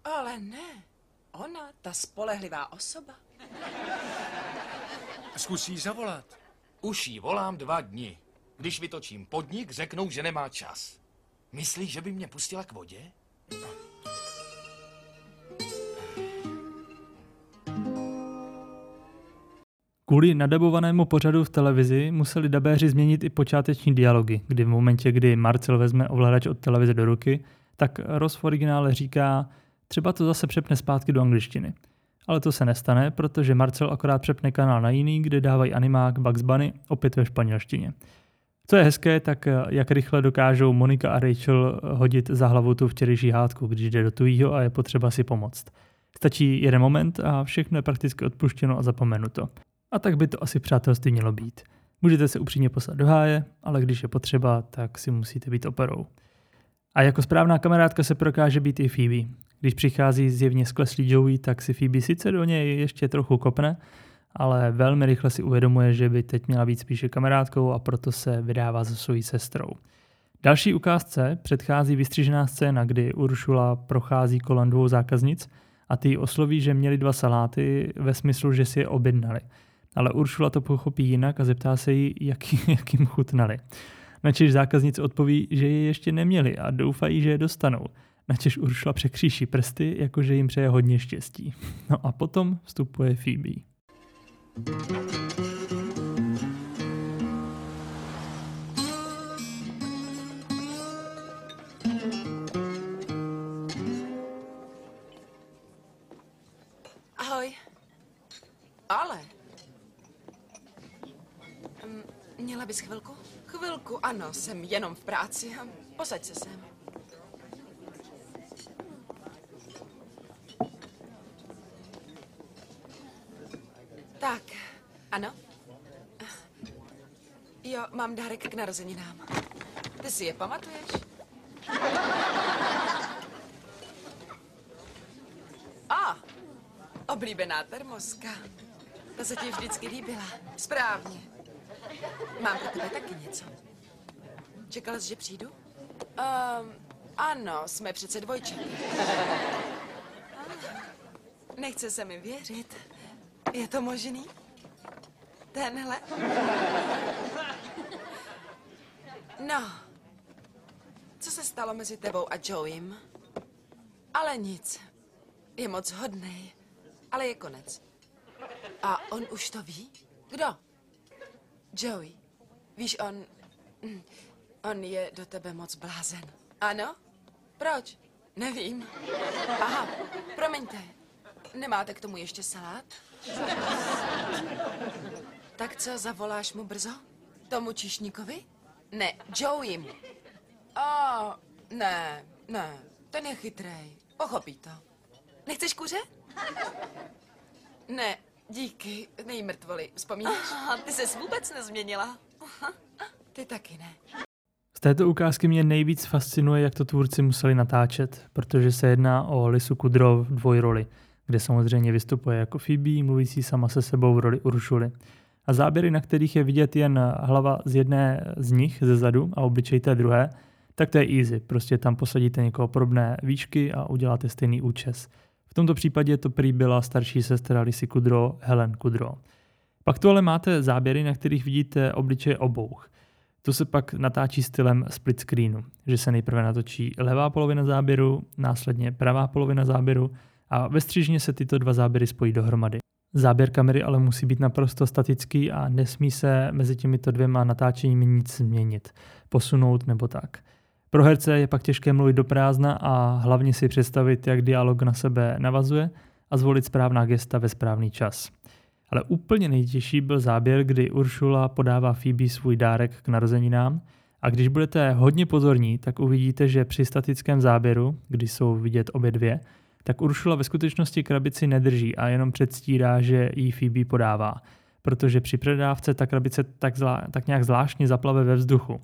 Ale ne. Ona, ta spolehlivá osoba. Zkus jí zavolat. Už jí volám dva dny. Když vytočím podnik, řeknou, že nemá čas. Myslíš, že by mě pustila k vodě? Kvůli nadabovanému pořadu v televizi museli dabéři změnit i počáteční dialogy, kdy v momentě, kdy Marcel vezme ovladač od televize do ruky, tak Ross v originále říká, třeba to zase přepne zpátky do angličtiny. Ale to se nestane, protože Marcel akorát přepne kanál na jiný, kde dávají animák Bugs Bunny opět ve španělštině. Co je hezké, tak jak rychle dokážou Monika a Rachel hodit za hlavu tu včerejší hádku, když jde do tujího a je potřeba si pomoct. Stačí jeden moment a všechno je prakticky odpuštěno a zapomenuto. A tak by to asi přátelství mělo být. Můžete se upřímně poslat do háje, ale když je potřeba, tak si musíte být operou. A jako správná kamarádka se prokáže být i Phoebe. Když přichází zjevně skleslý Joey, tak si Phoebe sice do něj ještě trochu kopne, ale velmi rychle si uvědomuje, že by teď měla být spíše kamarádkou a proto se vydává za svojí sestrou. Další ukázce předchází vystřižená scéna, kdy Uršula prochází kolem dvou zákaznic a ty osloví, že měli dva saláty ve smyslu, že si je objednali. Ale Uršula to pochopí jinak a zeptá se jí, jak, (laughs) jak jim chutnali. Načež zákaznice odpoví, že je ještě neměli a doufají, že je dostanou. Načež Uršula překříší prsty, jakože jim přeje hodně štěstí. No a potom vstupuje Phoebe. Ahoj. Ale. Měla bys chvilku? Chvilku, ano, jsem jenom v práci. Posaď se sem. Tak, ano? Jo, mám dárek k narozeninám. Ty si je pamatuješ? A, oblíbená termoska. Ta se ti vždycky líbila. Správně. Mám pro tebe taky něco. Čekala jsi, že přijdu? Um, ano, jsme přece dvojčaty. Nechce se mi věřit. Je to možný? Tenhle? No. Co se stalo mezi tebou a Joeym? Ale nic. Je moc hodnej, ale je konec. A on už to ví? Kdo? Joey. Víš, on... hm, On je do tebe moc blázen. Ano? Proč? Nevím. Aha, promiňte. Nemáte k tomu ještě salát? Tak co, zavoláš mu brzo? Tomu číšníkovi? Ne, Joeym. A ne, ne, ten je chytrej. Pochopí to. Nechceš kuře? Ne, díky, nej mrtvoli. Vzpomínáš? ty ses vůbec nezměnila. Ty taky ne. Z této ukázky mě nejvíc fascinuje, jak to tvůrci museli natáčet, protože se jedná o Lisu Kudrow v dvojroli, kde samozřejmě vystupuje jako Phoebe, mluvící sama se sebou v roli Uršuly. A záběry, na kterých je vidět jen hlava z jedné z nich ze zadu a obličej té druhé, tak to je easy. Prostě tam posadíte někoho podobné výšky a uděláte stejný účes. V tomto případě to prý byla starší sestra Lisy Kudro, Helen Kudro. Pak tu ale máte záběry, na kterých vidíte obličeje obou. To se pak natáčí stylem split screenu, že se nejprve natočí levá polovina záběru, následně pravá polovina záběru a ve střížně se tyto dva záběry spojí dohromady. Záběr kamery ale musí být naprosto statický a nesmí se mezi těmito dvěma natáčeními nic změnit, posunout nebo tak. Pro herce je pak těžké mluvit do prázdna a hlavně si představit, jak dialog na sebe navazuje a zvolit správná gesta ve správný čas. Ale úplně nejtěžší byl záběr, kdy Uršula podává Phoebe svůj dárek k narozeninám a když budete hodně pozorní, tak uvidíte, že při statickém záběru, kdy jsou vidět obě dvě, tak Uršula ve skutečnosti krabici nedrží a jenom předstírá, že jí Phoebe podává, protože při předávce ta krabice tak, zlá, tak nějak zvláštně zaplave ve vzduchu.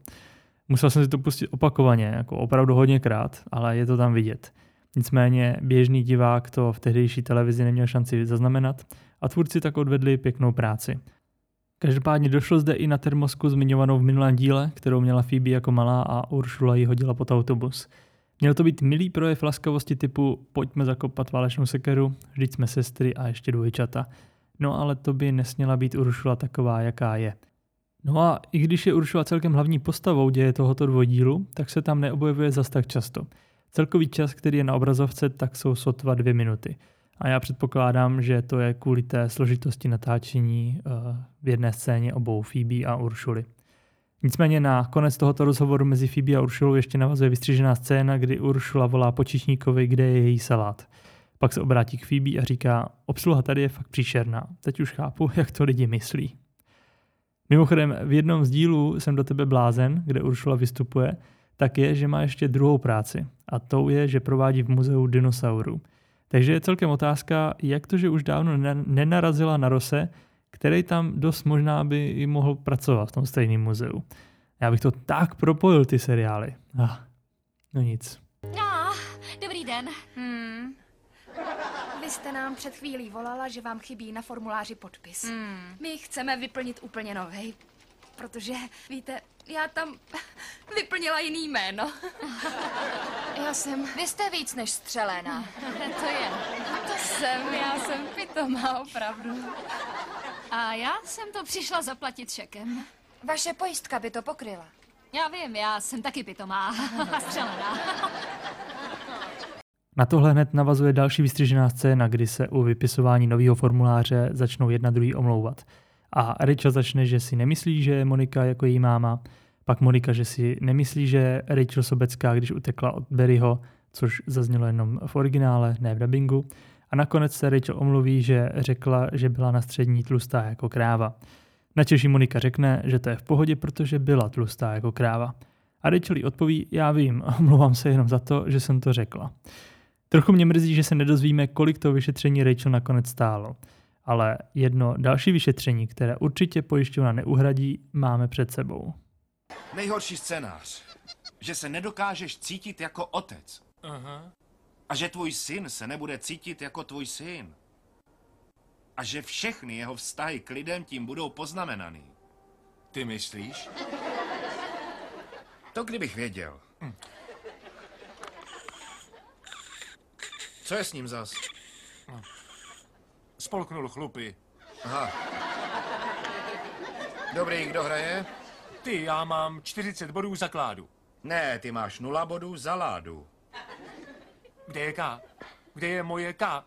Musel jsem si to pustit opakovaně, jako opravdu hodněkrát, ale je to tam vidět. Nicméně běžný divák to v tehdejší televizi neměl šanci zaznamenat a tvůrci tak odvedli pěknou práci. Každopádně došlo zde i na termosku zmiňovanou v minulém díle, kterou měla Phoebe jako malá a Uršula ji hodila pod autobus. Měl to být milý projev laskavosti typu pojďme zakopat válečnou sekeru, vždyť jsme sestry a ještě dvojčata. No ale to by nesměla být Uršula taková, jaká je. No a i když je Uršula celkem hlavní postavou děje tohoto dvojdílu, tak se tam neobjevuje zas tak často. Celkový čas, který je na obrazovce, tak jsou sotva dvě minuty. A já předpokládám, že to je kvůli té složitosti natáčení uh, v jedné scéně obou Phoebe a Uršuly. Nicméně na konec tohoto rozhovoru mezi Phoebe a Uršulou ještě navazuje vystřížená scéna, kdy Uršula volá počičníkovi, kde je její salát. Pak se obrátí k Phoebe a říká, obsluha tady je fakt příšerná. Teď už chápu, (laughs) jak to lidi myslí. Mimochodem, v jednom z dílů jsem do tebe blázen, kde Uršula vystupuje, tak je, že má ještě druhou práci. A tou je, že provádí v muzeu dinosaurů. Takže je celkem otázka, jak to, že už dávno nenarazila na Rose, který tam dost možná by i mohl pracovat v tom stejném muzeu. Já bych to tak propojil, ty seriály. Ah, no nic. No, dobrý den. Hmm. Vy jste nám před chvílí volala, že vám chybí na formuláři podpis. Hmm. My chceme vyplnit úplně novej, protože, víte, já tam (laughs) vyplnila jiný jméno. (laughs) Já jsem... Vy jste víc než střelená. (laughs) to je. To jsem, já jsem pitomá, opravdu. A já jsem to přišla zaplatit šekem. Vaše pojistka by to pokryla. Já vím, já jsem taky pitomá. Střelená. Na tohle hned navazuje další vystřižená scéna, kdy se u vypisování nového formuláře začnou jedna druhý omlouvat. A Rachel začne, že si nemyslí, že je Monika jako její máma, pak Monika, že si nemyslí, že Rachel Sobecká, když utekla od Berryho, což zaznělo jenom v originále, ne v dubbingu. A nakonec se Rachel omluví, že řekla, že byla na střední tlustá jako kráva. Načež Monika řekne, že to je v pohodě, protože byla tlustá jako kráva. A Rachel jí odpoví, já vím, (laughs) omlouvám se jenom za to, že jsem to řekla. Trochu mě mrzí, že se nedozvíme, kolik to vyšetření Rachel nakonec stálo. Ale jedno další vyšetření, které určitě pojišťovna neuhradí, máme před sebou. Nejhorší scénář. Že se nedokážeš cítit jako otec. Aha. A že tvůj syn se nebude cítit jako tvůj syn. A že všechny jeho vztahy k lidem tím budou poznamenaný. Ty myslíš? To kdybych věděl. Hm. Co je s ním zas? Spolknul chlupy. Aha. Dobrý, kdo hraje? Ty, já mám 40 bodů za kládu. Ne, ty máš nula bodů za ládu. Kde je K? Kde je moje K?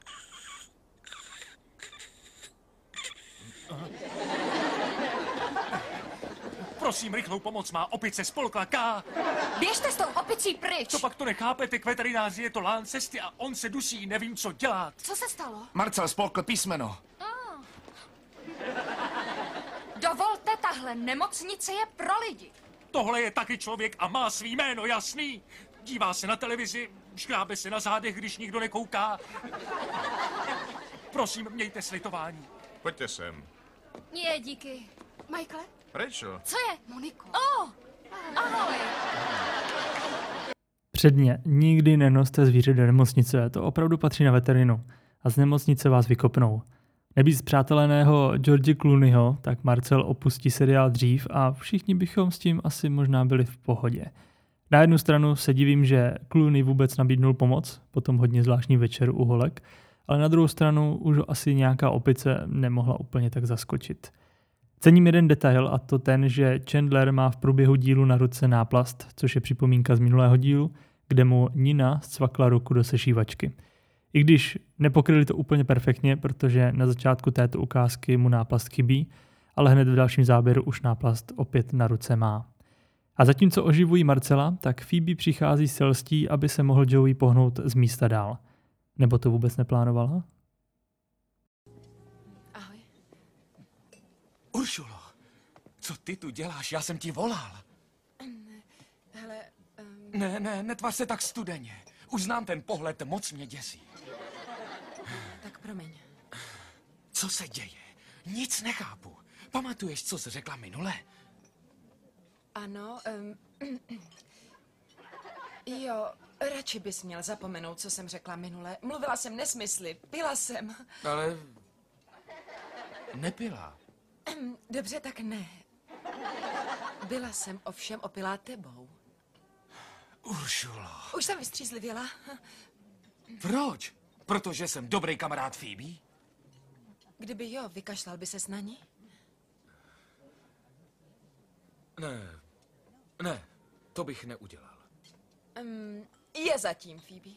Prosím, rychlou pomoc má opice spolkla K. Běžte s tou opicí pryč. To pak to nechápete, k veterináři je to lán cesty a on se dusí, nevím, co dělat. Co se stalo? Marcel spolkl písmeno. Dovolte, tahle nemocnice je pro lidi. Tohle je taky člověk a má svý jméno, jasný? Dívá se na televizi, škrábe se na zádech, když nikdo nekouká. Prosím, mějte slitování. Pojďte sem. Je, díky. Michael? Rachel. Co je? Moniko. Oh, ahoj. Předně, nikdy nenoste zvíře do nemocnice, to opravdu patří na veterinu. A z nemocnice vás vykopnou. Nebýt zpřáteleného George Clooneyho, tak Marcel opustí seriál dřív a všichni bychom s tím asi možná byli v pohodě. Na jednu stranu se divím, že Clooney vůbec nabídnul pomoc, potom hodně zvláštní večer u holek, ale na druhou stranu už asi nějaká opice nemohla úplně tak zaskočit. Cením jeden detail a to ten, že Chandler má v průběhu dílu na ruce náplast, což je připomínka z minulého dílu, kde mu Nina zcvakla ruku do sešívačky. I když nepokryli to úplně perfektně, protože na začátku této ukázky mu náplast chybí, ale hned v dalším záběru už náplast opět na ruce má. A zatímco oživují Marcela, tak Phoebe přichází s celstí, aby se mohl Joey pohnout z místa dál. Nebo to vůbec neplánovala? Ahoj. Uršulo, co ty tu děláš? Já jsem ti volal. Hele, um, Ne, ne, netvař se tak studeně. Už znám ten pohled, moc mě děsí. Promiň. Co se děje? Nic nechápu. Pamatuješ, co jsi řekla minule? Ano, um, (clears throat) jo, radši bys měl zapomenout, co jsem řekla minule. Mluvila jsem nesmysly, pila jsem. Ale... Nepila. Dobře, tak ne. Byla jsem ovšem opilá tebou. Uršulo. Už jsem vystřízlivěla. Proč? Protože jsem dobrý kamarád Phoebe? Kdyby jo, vykašlal by ses na ní? Ne, ne, to bych neudělal. Um, je zatím, Phoebe.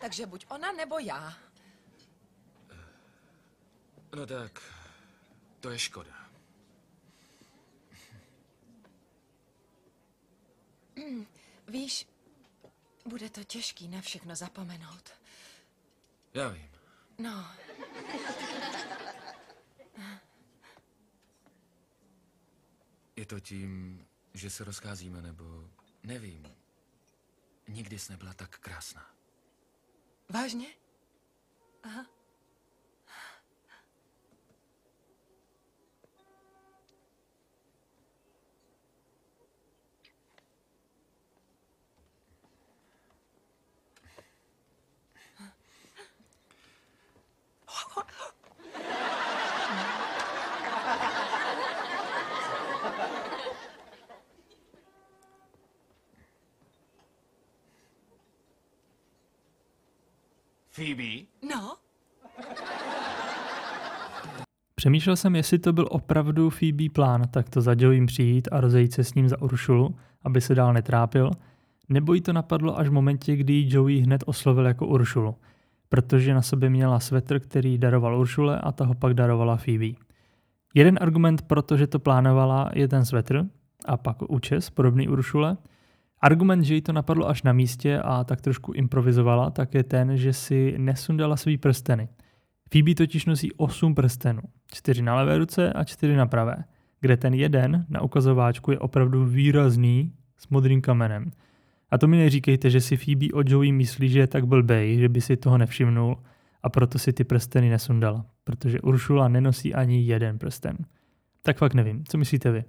Takže buď ona, nebo já. No tak, to je škoda. Víš, bude to těžký na všechno zapomenout. Já vím. No, Je to tím, že se rozcházíme, nebo nevím. Nikdy jsi nebyla tak krásná. vážně? Aha. Phoebe? No, Přemýšlel jsem, jestli to byl opravdu Phoebe plán, tak to za Joeym přijít a rozejít se s ním za Uršulu, aby se dál netrápil, nebo jí to napadlo až v momentě, kdy ji Joey hned oslovil jako Uršulu, protože na sobě měla svetr, který daroval Uršule a ta ho pak darovala Phoebe. Jeden argument pro to, že to plánovala, je ten svetr a pak účes, podobný Uršule. Argument, že jí to napadlo až na místě a tak trošku improvizovala, tak je ten, že si nesundala svý prsteny. Phoebe totiž nosí 8 prstenů, 4 na levé ruce a 4 na pravé, kde ten jeden na ukazováčku je opravdu výrazný s modrým kamenem. A to mi neříkejte, že si Phoebe o Joey myslí, že je tak blbej, že by si toho nevšimnul a proto si ty prsteny nesundala, protože Uršula nenosí ani jeden prsten. Tak fakt nevím, co myslíte vy?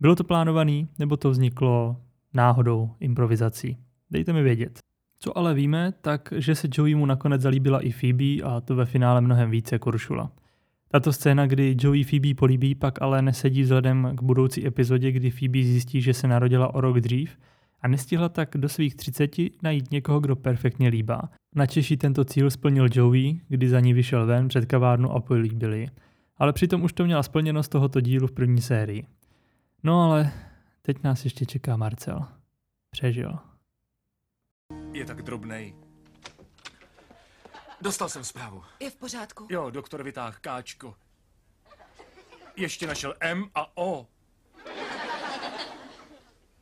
Bylo to plánovaný, nebo to vzniklo náhodou, improvizací? Dejte mi vědět. Co ale víme, tak že se Joeymu nakonec zalíbila i Phoebe a to ve finále mnohem více jako Uršula. Tato scéna, kdy Joey Phoebe políbí, pak ale nesedí vzhledem k budoucí epizodě, kdy Phoebe zjistí, že se narodila o rok dřív a nestihla tak do svých 30 najít někoho, kdo perfektně líbá. Načeší tento cíl splnil Joey, kdy za ní vyšel ven před kavárnu a políbili. Ale přitom už to měla splněno z tohoto dílu v první sérii. No ale teď nás ještě čeká Marcel. Přežil. Je tak drobnej. Dostal jsem zprávu. je v pořádku. Jo, doktor vytáhl káčko. Ještě našel M a O.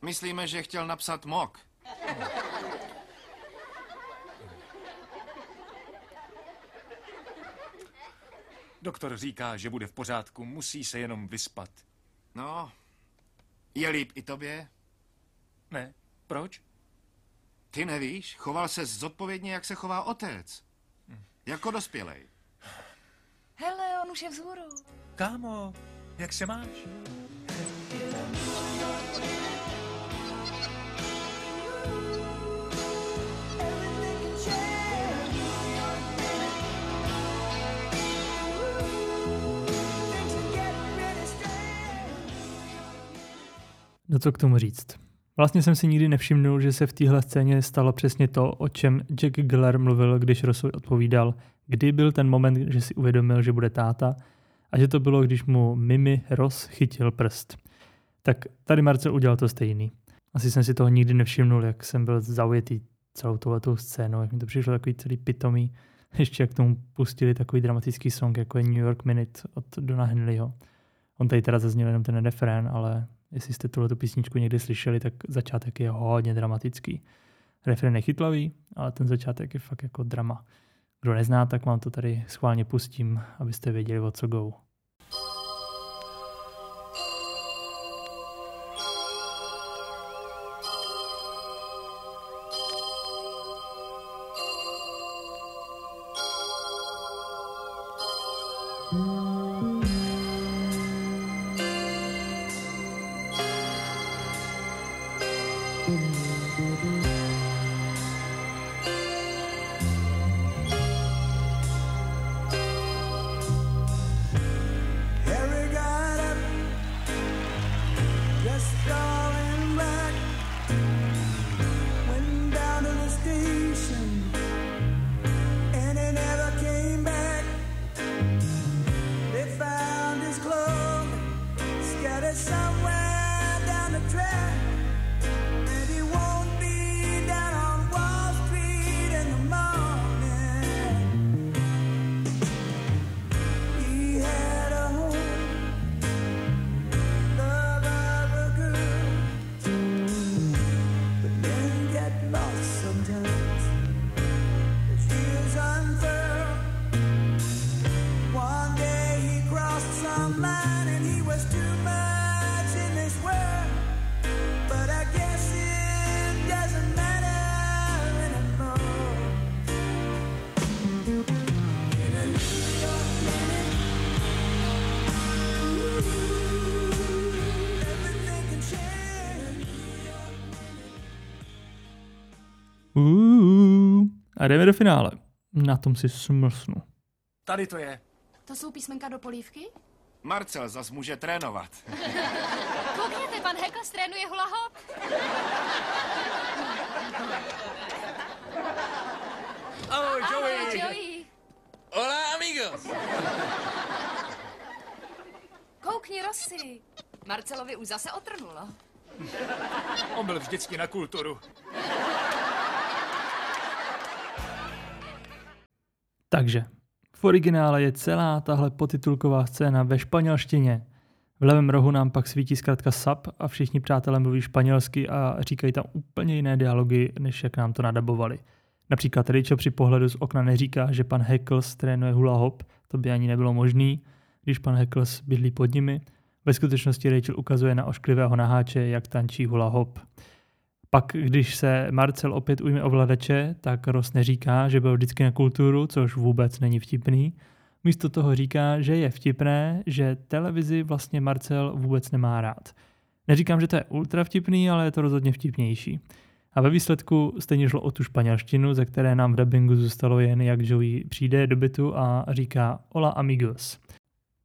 Myslíme, že chtěl napsat mok. Doktor říká, že bude v pořádku, musí se jenom vyspat. No, je líp i tobě? Ne, proč? Ty nevíš, choval se zodpovědně, jak se chová otec. Jako dospělej. Hele, on už je vzhůru. Kámo, jak se máš? Co k tomu říct? Vlastně jsem si nikdy nevšimnul, že se v téhle scéně stalo přesně to, o čem Jack Geller mluvil, když Rosovi odpovídal, kdy byl ten moment, že si uvědomil, že bude táta a že to bylo, když mu Mimi Ross chytil prst. Tak tady Marcel udělal to stejný. Asi jsem si toho nikdy nevšimnul, jak jsem byl zaujetý celou touhletou scénou, jak mi to přišlo takový celý pitomý. Ještě jak tomu pustili takový dramatický song, jako je New York Minute od Dona Henleyho. On tady teda zazněl jenom ten refrén, ale jestli jste tuhle písničku někdy slyšeli, tak začátek je hodně dramatický. Refrén je chytlavý, ale ten začátek je fakt jako drama. Kdo nezná, tak vám to tady schválně pustím, abyste věděli, o co go. A jdeme do finále. Na tom si smlsnu. Tady to je. To jsou písmenka do polívky? Marcel zas může trénovat. (laughs) Koukněte, pan Hekl trénuje hula hop. Ahoj, Ahoj, Joey. Joey. Hola, amigos. Koukni, Rossi. Marcelovi už zase otrnulo. On byl vždycky na kulturu. Takže, v originále je celá tahle potitulková scéna ve španělštině. V levém rohu nám pak svítí zkrátka SAP a všichni přátelé mluví španělsky a říkají tam úplně jiné dialogy, než jak nám to nadabovali. Například Rachel při pohledu z okna neříká, že pan Heckles trénuje hula hop, to by ani nebylo možný, když pan Heckles bydlí pod nimi. Ve skutečnosti Rachel ukazuje na ošklivého naháče, jak tančí hula hop. Pak, když se Marcel opět ujme ovladače, tak Ross neříká, že byl vždycky na kulturu, což vůbec není vtipný. Místo toho říká, že je vtipné, že televizi vlastně Marcel vůbec nemá rád. Neříkám, že to je ultra vtipný, ale je to rozhodně vtipnější. A ve výsledku stejně šlo o tu španělštinu, ze které nám v dubbingu zůstalo jen, jak Joey přijde do bytu a říká Hola amigos.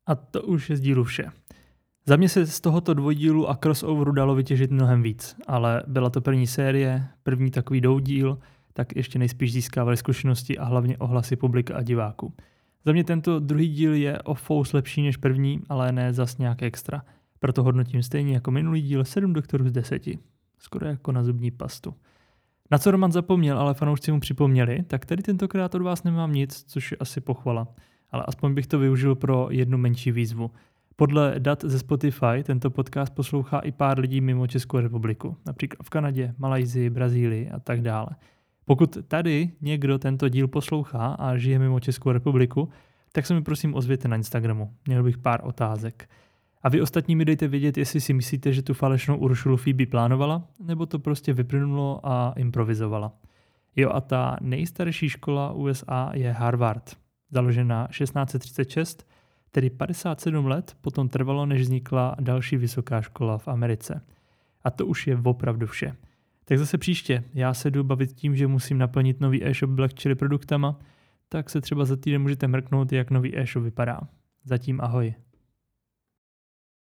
A to už je z dílu vše. Za mě se z tohoto dvojdílu a crossoveru dalo vytěžit mnohem víc, ale byla to první série, první takový doudíl, tak ještě nejspíš získávali zkušenosti a hlavně ohlasy publika a diváků. Za mě tento druhý díl je o fous lepší než první, ale ne zas nějak extra. Proto hodnotím stejně jako minulý díl 7 doktorů z 10. Skoro jako na zubní pastu. Na co Roman zapomněl, ale fanoušci mu připomněli, tak tady tentokrát od vás nemám nic, což je asi pochvala. Ale aspoň bych to využil pro jednu menší výzvu. Podle dat ze Spotify tento podcast poslouchá i pár lidí mimo Českou republiku, například v Kanadě, Malajzii, Brazílii a tak dále. Pokud tady někdo tento díl poslouchá a žije mimo Českou republiku, tak se mi prosím ozvěte na Instagramu. Měl bych pár otázek. A vy ostatní mi dejte vědět, jestli si myslíte, že tu falešnou Uršulu Phoebe plánovala, nebo to prostě vyplynulo a improvizovala. Jo a ta nejstarší škola USA je Harvard, založená 1636, tedy 57 let potom trvalo, než vznikla další vysoká škola v Americe. A to už je opravdu vše. Tak zase příště, já se jdu bavit tím, že musím naplnit nový e-shop Black Chili produktama, tak se třeba za týden můžete mrknout, jak nový e-shop vypadá. Zatím ahoj.